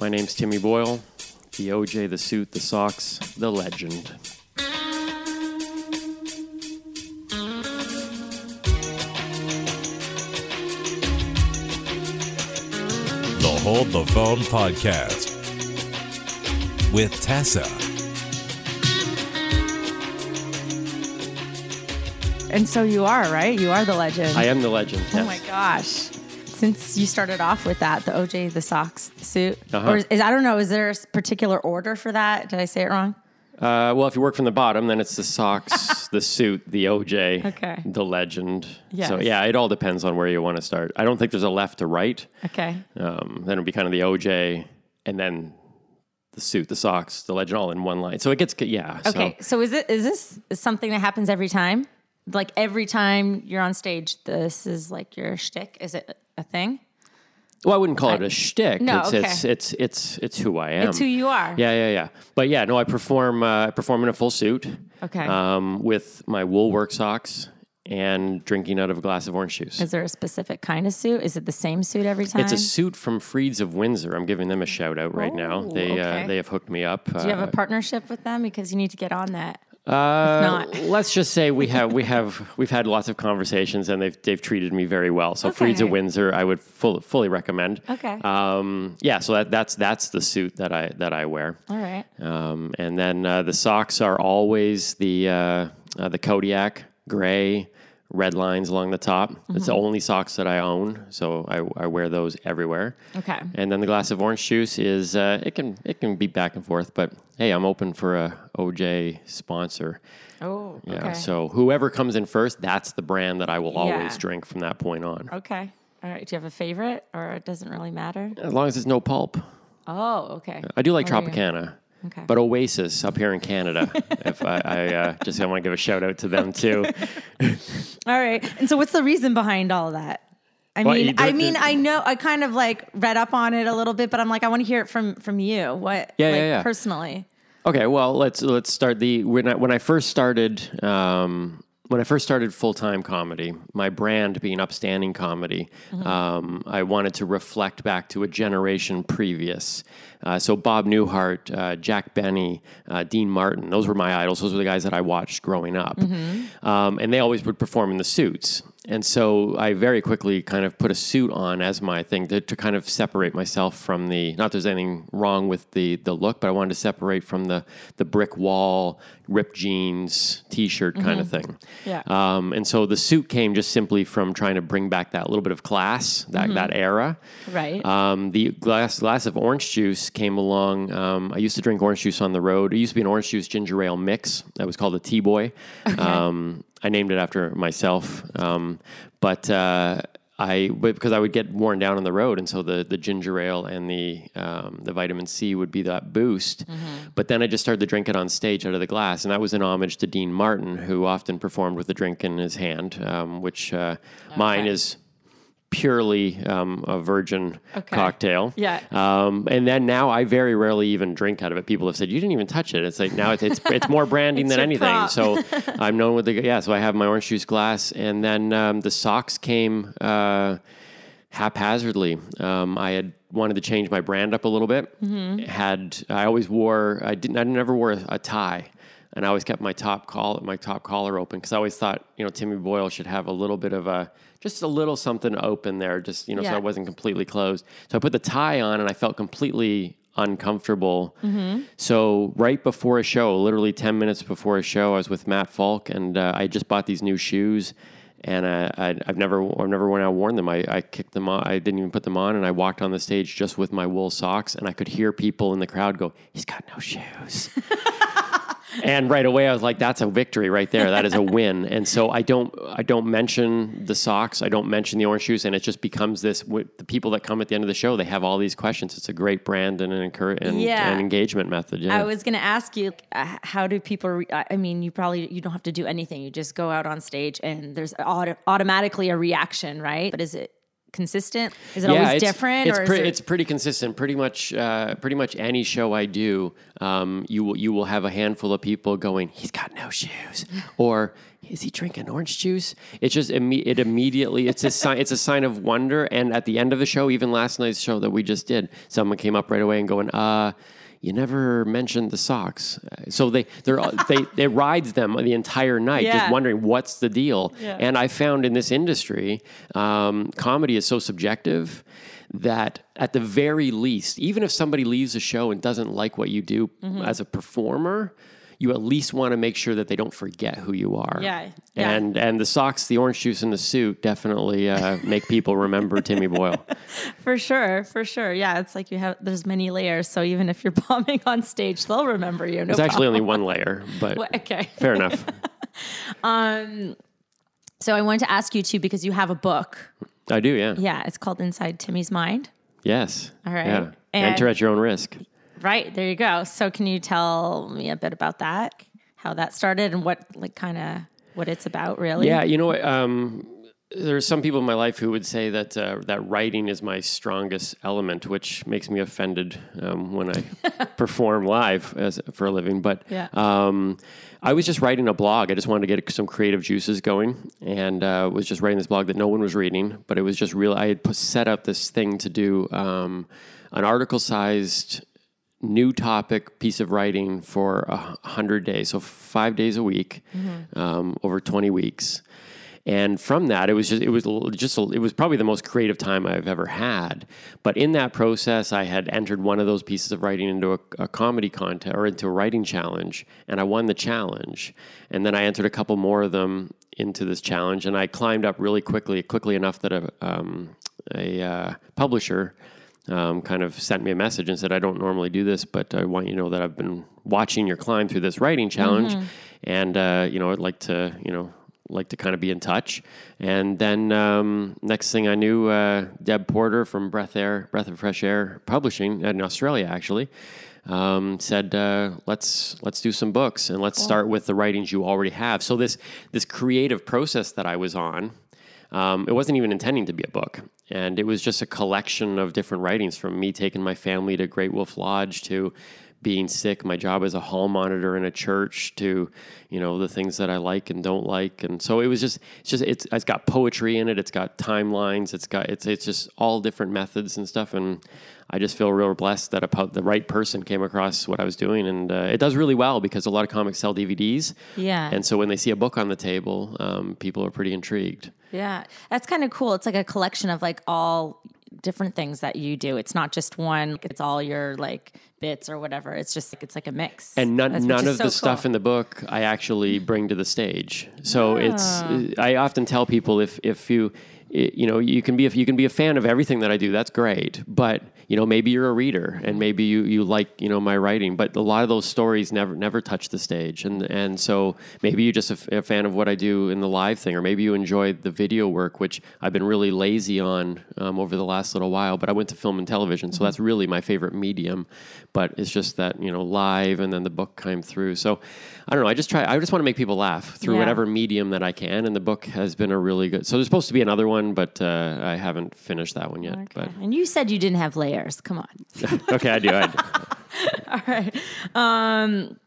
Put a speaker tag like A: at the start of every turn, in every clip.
A: My name's Timmy Boyle, the OJ, the suit, the socks, the legend.
B: The Hold the Phone Podcast with Tessa.
C: And so you are, right? You are the legend.
A: I am the legend.
C: Oh
A: yes.
C: my gosh. Since you started off with that, the OJ, the socks, the suit,
A: Uh-huh.
C: or is, I don't know, is there a particular order for that? Did I say it wrong?
A: Uh, well, if you work from the bottom, then it's the socks, the suit, the OJ,
C: Okay.
A: the legend. So yeah, it all depends on where you want to start. I don't think there's a left to right.
C: Okay.
A: Um, then it'd be kind of the OJ, and then the suit, the socks, the legend, all in one line. So it gets yeah.
C: Okay.
A: So,
C: So, is it is this something that happens every time? Like every time you're on stage, this is like your shtick. Is it a thing?
A: well, I wouldn't call it a shtick.
C: No,
A: it's,
C: okay.
A: it's it's it's it's who I am.
C: It's who you are.
A: Yeah, yeah, yeah. But yeah, no, I perform. Uh, I perform in a full suit.
C: Okay.
A: Um, with my wool work socks and drinking out of a glass of orange juice.
C: Is there a specific kind of suit? Is it the same suit every time?
A: It's a suit from Freeds of Windsor. I'm giving them a shout out right now.
C: Oh,
A: They
C: okay.
A: uh, they have hooked me up.
C: Do you have a partnership with them? Because you need to get on that.
A: Uh, let's just say we have we have we've had lots of conversations and they've they've treated me very well. So Freeds of Windsor, I would full, fully recommend.
C: Okay.
A: Um, yeah, so that, that's that's the suit that I that I wear.
C: All right.
A: Um, and then uh, the socks are always the uh, uh, the Kodiak gray red lines along the top. It's the only socks that I own, so I, I wear those everywhere.
C: Okay.
A: And then the glass of orange juice is uh, it can it can be back and forth, but hey, I'm open for a OJ sponsor.
C: Oh.
A: Yeah.
C: okay.
A: So whoever comes in first, that's the brand that I will always
C: Yeah.
A: drink from that point on.
C: Okay. All right. Do you have a favorite, or it doesn't really matter?
A: As long as it's no pulp.
C: Oh, okay.
A: I do like
C: What are you-
A: Tropicana.
C: Okay.
A: But Oasis up here in Canada, if I, I uh, just I want to give a shout out to them too.
C: All right. And so, what's the reason behind all of that? I
A: Well,
C: mean, I mean, I know I kind of like read up on it a little bit, but I'm like, I want to hear it from from you. What?
A: Yeah,
C: like,
A: yeah, yeah.
C: Personally.
A: Okay, well let's let's start the when I when I first started um, when I first started full time comedy, my brand being upstanding comedy, um, I wanted to reflect back to a generation previous. Uh, so Bob Newhart, uh, Jack Benny, uh, Dean Martin, those were my idols. Those were the guys that I watched growing up, um, and they always would perform in the suits. And so I very quickly kind of put a suit on as my thing to, to kind of separate myself from the. Not there's anything wrong with the the look, but I wanted to separate from the the brick wall, ripped jeans, t-shirt kind of thing.
C: Yeah.
A: Um, and so the suit came just simply from trying to bring back that little bit of class, that that era.
C: Right.
A: Um, the glass glass of orange juice came along. Um, I used to drink orange juice on the road. It used to be an orange juice ginger ale mix. That was called a T Boy. Um, I named it after myself, um, but. Uh, I because I would get worn down on the road, and so the the ginger ale and the um, the vitamin C would be that boost. But then I just started to drink it on stage out of the glass, and that was an homage to Dean Martin, who often performed with a drink in his hand, um, which uh, mine is purely um, a virgin
C: Okay.
A: cocktail.
C: Yeah.
A: Um, and then now I very rarely even drink out of it. People have said you didn't even touch it. It's like now it's it's, it's more branding
C: It's
A: than anything.
C: prop.
A: So I'm known with the yeah. So I have my orange juice glass, and then um, the socks came uh, haphazardly. Um, I had wanted to change my brand up a little bit.
C: Mm-hmm.
A: Had I always wore I didn't I never wore a, a tie. And I always kept my top collar, my top collar open because I always thought, you know, Timmy Boyle should have a little bit of a, just a little something open there, just you know, so I wasn't completely closed. So I put the tie on, and I felt completely uncomfortable. So right before a show, literally ten minutes before a show, I was with Matt Falk, and uh, I just bought these new shoes. And uh, I, I've never, I've never went out worn them. I, I kicked them on. I didn't even put them on, and I walked on the stage just with my wool socks, and I could hear people in the crowd go, "He's got no shoes." and right away I was like, "That's a victory right there. That is a win." And so I don't, I don't mention the socks. I don't mention the orange shoes, and it just becomes this. with The people that come at the end of the show, they have all these questions. It's a great brand and an encourage and
C: Yeah.
A: an engagement method. Yeah.
C: I was going to ask you, uh, how do people? Re- I I mean, you probably you don't have to do anything. You just go out on stage, and there's auto- automatically a reaction, right? But is it? Consistent? Is it always
A: it's,
C: different?
A: It's,
C: or
A: pre-
C: it-
A: it's pretty consistent. Pretty much, uh, pretty much any show I do, um, you will you will have a handful of people going, "He's got no shoes," or "Is he drinking orange juice?" It's just imme- it immediately it's a sign it's a sign of wonder. And at the end of the show, even last night's show that we just did, someone came up right away and going, "Uh." You never mentioned the socks, so they they're all- they rides them the entire night,
C: Yeah.
A: just wondering what's the deal.
C: Yeah.
A: And I found in this industry, um, comedy is so subjective that at the very least, even if somebody leaves a show and doesn't like what you do
C: Mm-hmm.
A: as a performer, you at least want to make sure that they don't forget who you are.
C: Yeah, yeah.
A: And and the socks, the orange juice, and the suit definitely uh, make people remember Timmy Boyle.
C: For sure, for sure. Yeah, it's like you have there's many layers, so even if you're bombing on stage, they'll remember you. No
A: It's actually only one layer, but
C: Well, okay.
A: fair enough.
C: um, So I wanted to ask you too because you have a book.
A: I do, yeah.
C: Yeah, it's called Inside Timmy's Mind.
A: Yes.
C: All right.
A: Yeah.
C: And-
A: Enter at your own risk.
C: Right, there you go. So can you tell me a bit about that? How that started and what like kind of what it's about really?
A: Yeah, you know what? Um, there's some people in my life who would say that uh, that writing is my strongest element, which makes me offended um, when I perform live as, for a living. But
C: Yeah.
A: um, I was just writing a blog. I just wanted to get some creative juices going, and uh, was just writing this blog that no one was reading. But it was just real. I had set up this thing to do um, an article-sized new topic piece of writing for a hundred days, so five days a week, um, over twenty weeks. And from that, it was just it was just a- it was probably the most creative time I've ever had. But in that process, I had entered one of those pieces of writing into a, a comedy contest or into a writing challenge, and I won the challenge. And then I entered a couple more of them into this challenge, and I climbed up really quickly, quickly enough that a um, a uh, publisher um, kind of sent me a message and said, I don't normally do this, but I want you to know that I've been watching your climb through this writing challenge. And, uh, you know, I'd like to, you know, like to kind of be in touch. And then um, next thing I knew, uh, Deb Porter from Breath Air, Breath of Fresh Air Publishing in Australia, actually, um, said, uh, "Let's let's do some books and let's start with the writings you already have." So this this creative process that I was on, um, it wasn't even intending to be a book, and it was just a collection of different writings from me taking my family to Great Wolf Lodge to being sick, my job as a hall monitor in a church, to you know the things that I like and don't like, and so it was just it's just it's it's got poetry in it, it's got timelines, it's got it's it's just all different methods and stuff, and I just feel real blessed that a, pu- the right person came across what I was doing, and uh, it does really well because a lot of comics sell DVDs,
C: Yeah.
A: and so when they see a book on the table, um, people are pretty intrigued.
C: Yeah. That's kind of cool. It's like a collection of like all different things that you do. It's not just one, it's all your like bits or whatever. It's just like it's like a mix.
A: And none, none of
C: so
A: the stuff in the book I actually bring to the stage. So it's
C: Ah.
A: I often tell people if if you you know you can be if you can be a fan of everything that I do that's great but you know maybe you're a reader and maybe you you like you know my writing but a lot of those stories never never touch the stage and and so maybe you're just a, f- a fan of what I do in the live thing or maybe you enjoy the video work which I've been really lazy on um, over the last little while but I went to film and television so that's really my favorite medium but it's just that you know live and then the book came through so I don't know I just try I just want to make people laugh through
C: Yeah.
A: whatever medium that I can and the book has been a really good so there's supposed to be another one but uh, I haven't finished that one yet
C: Okay. And you said you didn't have layers. Come on.
A: okay I do I do.
C: All right. Um,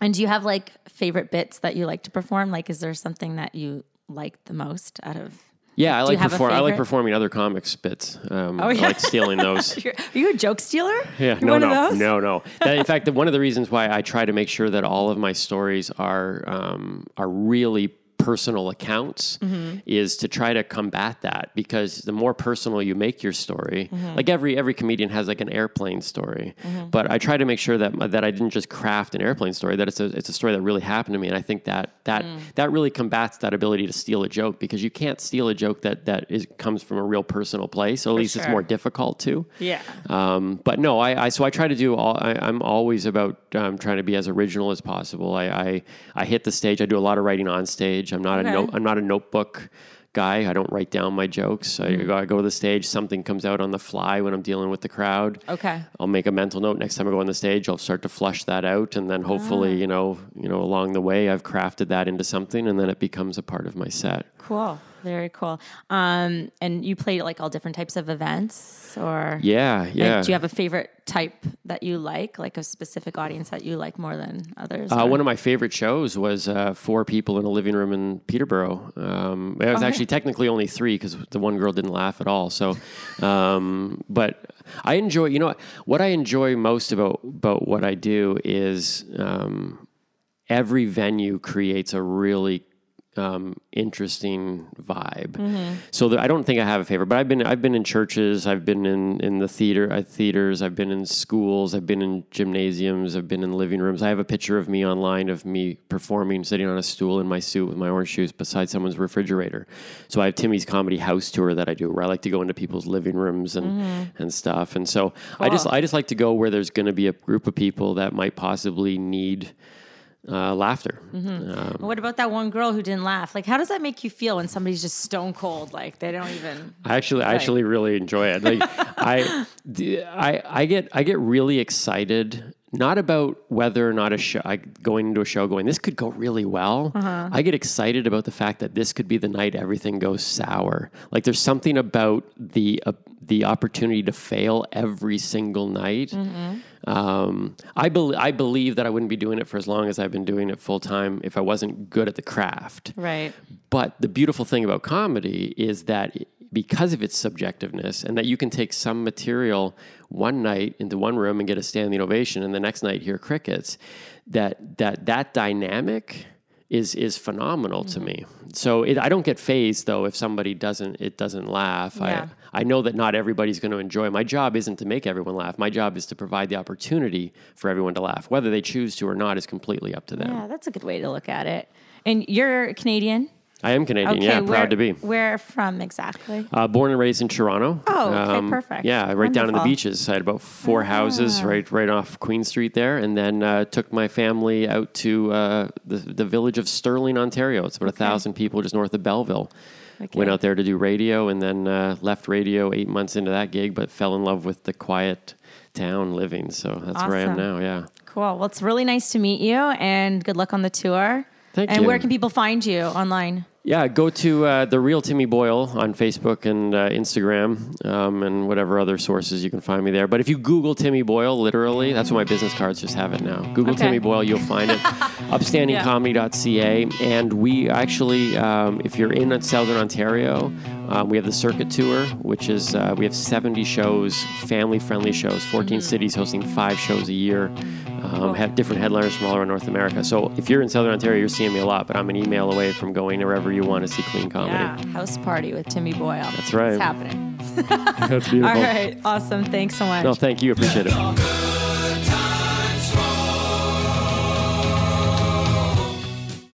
C: and do you have like favorite bits that you like to perform? Like, is there something that you like the most out of?
A: Yeah, I like perform. I like performing other comics bits. Um,
C: Oh,
A: I like stealing those.
C: You're, you a joke stealer?
A: Yeah,
C: You're
A: no,
C: one
A: no,
C: of those?
A: no, no. That, in fact, the, one of the reasons why I try to make sure that all of my stories are um, are really personal accounts
C: Mm-hmm.
A: is to try to combat that because the more personal you make your story,
C: Mm-hmm.
A: like every every comedian has like an airplane story, but I try to make sure that that I didn't just craft an airplane story, that it's a it's a story that really happened to me, and I think that that
C: Mm.
A: that really combats that ability to steal a joke because you can't steal a joke that that is comes from a real personal place. So at least it's more difficult to.
C: Yeah.
A: Um, but no, I, I so I try to do all. I, I'm always about um, trying to be as original as possible. I, I I hit the stage. I do a lot of writing on stage. I'm not
C: Okay.
A: a note. I'm not a notebook guy. I don't write down my jokes. I,
C: Mm-hmm.
A: go, I go to the stage. Something comes out on the fly when I'm dealing with the crowd.
C: Okay.
A: I'll make a mental note. Next time I go on the stage, I'll start to flush that out, and then hopefully,
C: Ah.
A: you know, you know, along the way, I've crafted that into something, and then it becomes a part of my set.
C: Cool. Very cool. Um, and you play like all different types of events, or
A: Yeah,
C: like,
A: yeah.
C: do you have a favorite type that you like, like a specific audience that you like more than others?
A: Uh, one of my favorite shows was uh, four people in a living room in Peterborough. Um, it was
C: Okay.
A: actually technically only three because the one girl didn't laugh at all. So, um, but I enjoy. You know what I enjoy most about about what I do is um, every venue creates a really um, interesting vibe. So the, I don't think I have a favorite, but I've been I've been in churches, I've been in in the theater uh, theaters, I've been in schools, I've been in gymnasiums, I've been in living rooms. I have a picture of me online of me performing, sitting on a stool in my suit with my orange shoes beside someone's refrigerator. So I have Timmy's comedy house tour that I do, where I like to go into people's living rooms and and stuff. And so I just I just like to go where there's going to be a group of people that might possibly need uh, laughter. Um,
C: what about that one girl who didn't laugh? Like, how does that make you feel when somebody's just stone cold? Like they don't even.
A: I actually, I actually really enjoy it. Like, I, I, I get, I get really excited. Not about whether or not a show, I, going into a show, going this could go really well. I get excited about the fact that this could be the night everything goes sour. Like, there's something about the uh, the opportunity to fail every single night. Um, I believe, I believe that I wouldn't be doing it for as long as I've been doing it full time if I wasn't good at the craft.
C: Right.
A: But the beautiful thing about comedy is that because of its subjectiveness, and that you can take some material one night into one room and get a standing ovation, and the next night hear crickets, that that that dynamic is is phenomenal to me. So it, I don't get fazed though if somebody doesn't it doesn't laugh.
C: Yeah.
A: I I know that not everybody's going to enjoy. My job isn't to make everyone laugh. My job is to provide the opportunity for everyone to laugh. Whether they choose to or not is completely up to them.
C: Yeah, that's a good way to look at it. And you're Canadian.
A: I am Canadian. yeah,
C: where,
A: proud to be.
C: Where from exactly?
A: Uh, born and raised in Toronto.
C: Oh, okay, perfect.
A: Yeah, right down in the beaches. I had about four houses
C: Ah.
A: right right off Queen Street there, and then uh, took my family out to uh, the the village of Stirling, Ontario. It's about a thousand people just north of Belleville.
C: Okay.
A: Went out there to do radio, and then uh, left radio eight months into that gig, but fell in love with the quiet town living. So that's where I am now. Yeah.
C: Cool. Well, it's really nice to meet you, and good luck on the tour.
A: Thank you.
C: and
A: you.
C: where can people find you online?
A: Yeah, go to uh, the real Timmy Boyle on Facebook and uh, Instagram um, and whatever other sources you can find me there. But if you Google Timmy Boyle, literally, that's what my business cards just have it now. Google
C: Okay.
A: Timmy Boyle, you'll find it. Upstandingcomedy.ca, and we actually, um, if you're in Southern Ontario, um, we have the circuit tour, which is uh, we have 70 shows, family-friendly shows, 14 cities hosting five shows a year. Um, have different headliners from all around North America. So if you're in Southern Ontario, you're seeing me a lot, but I'm an email away from going wherever you want to see clean comedy.
C: Yeah, house party with Timmy Boyle. That's
A: right.
C: It's happening.
A: That's beautiful.
C: All right. Awesome. Thanks so much.
A: No, thank you. Appreciate it.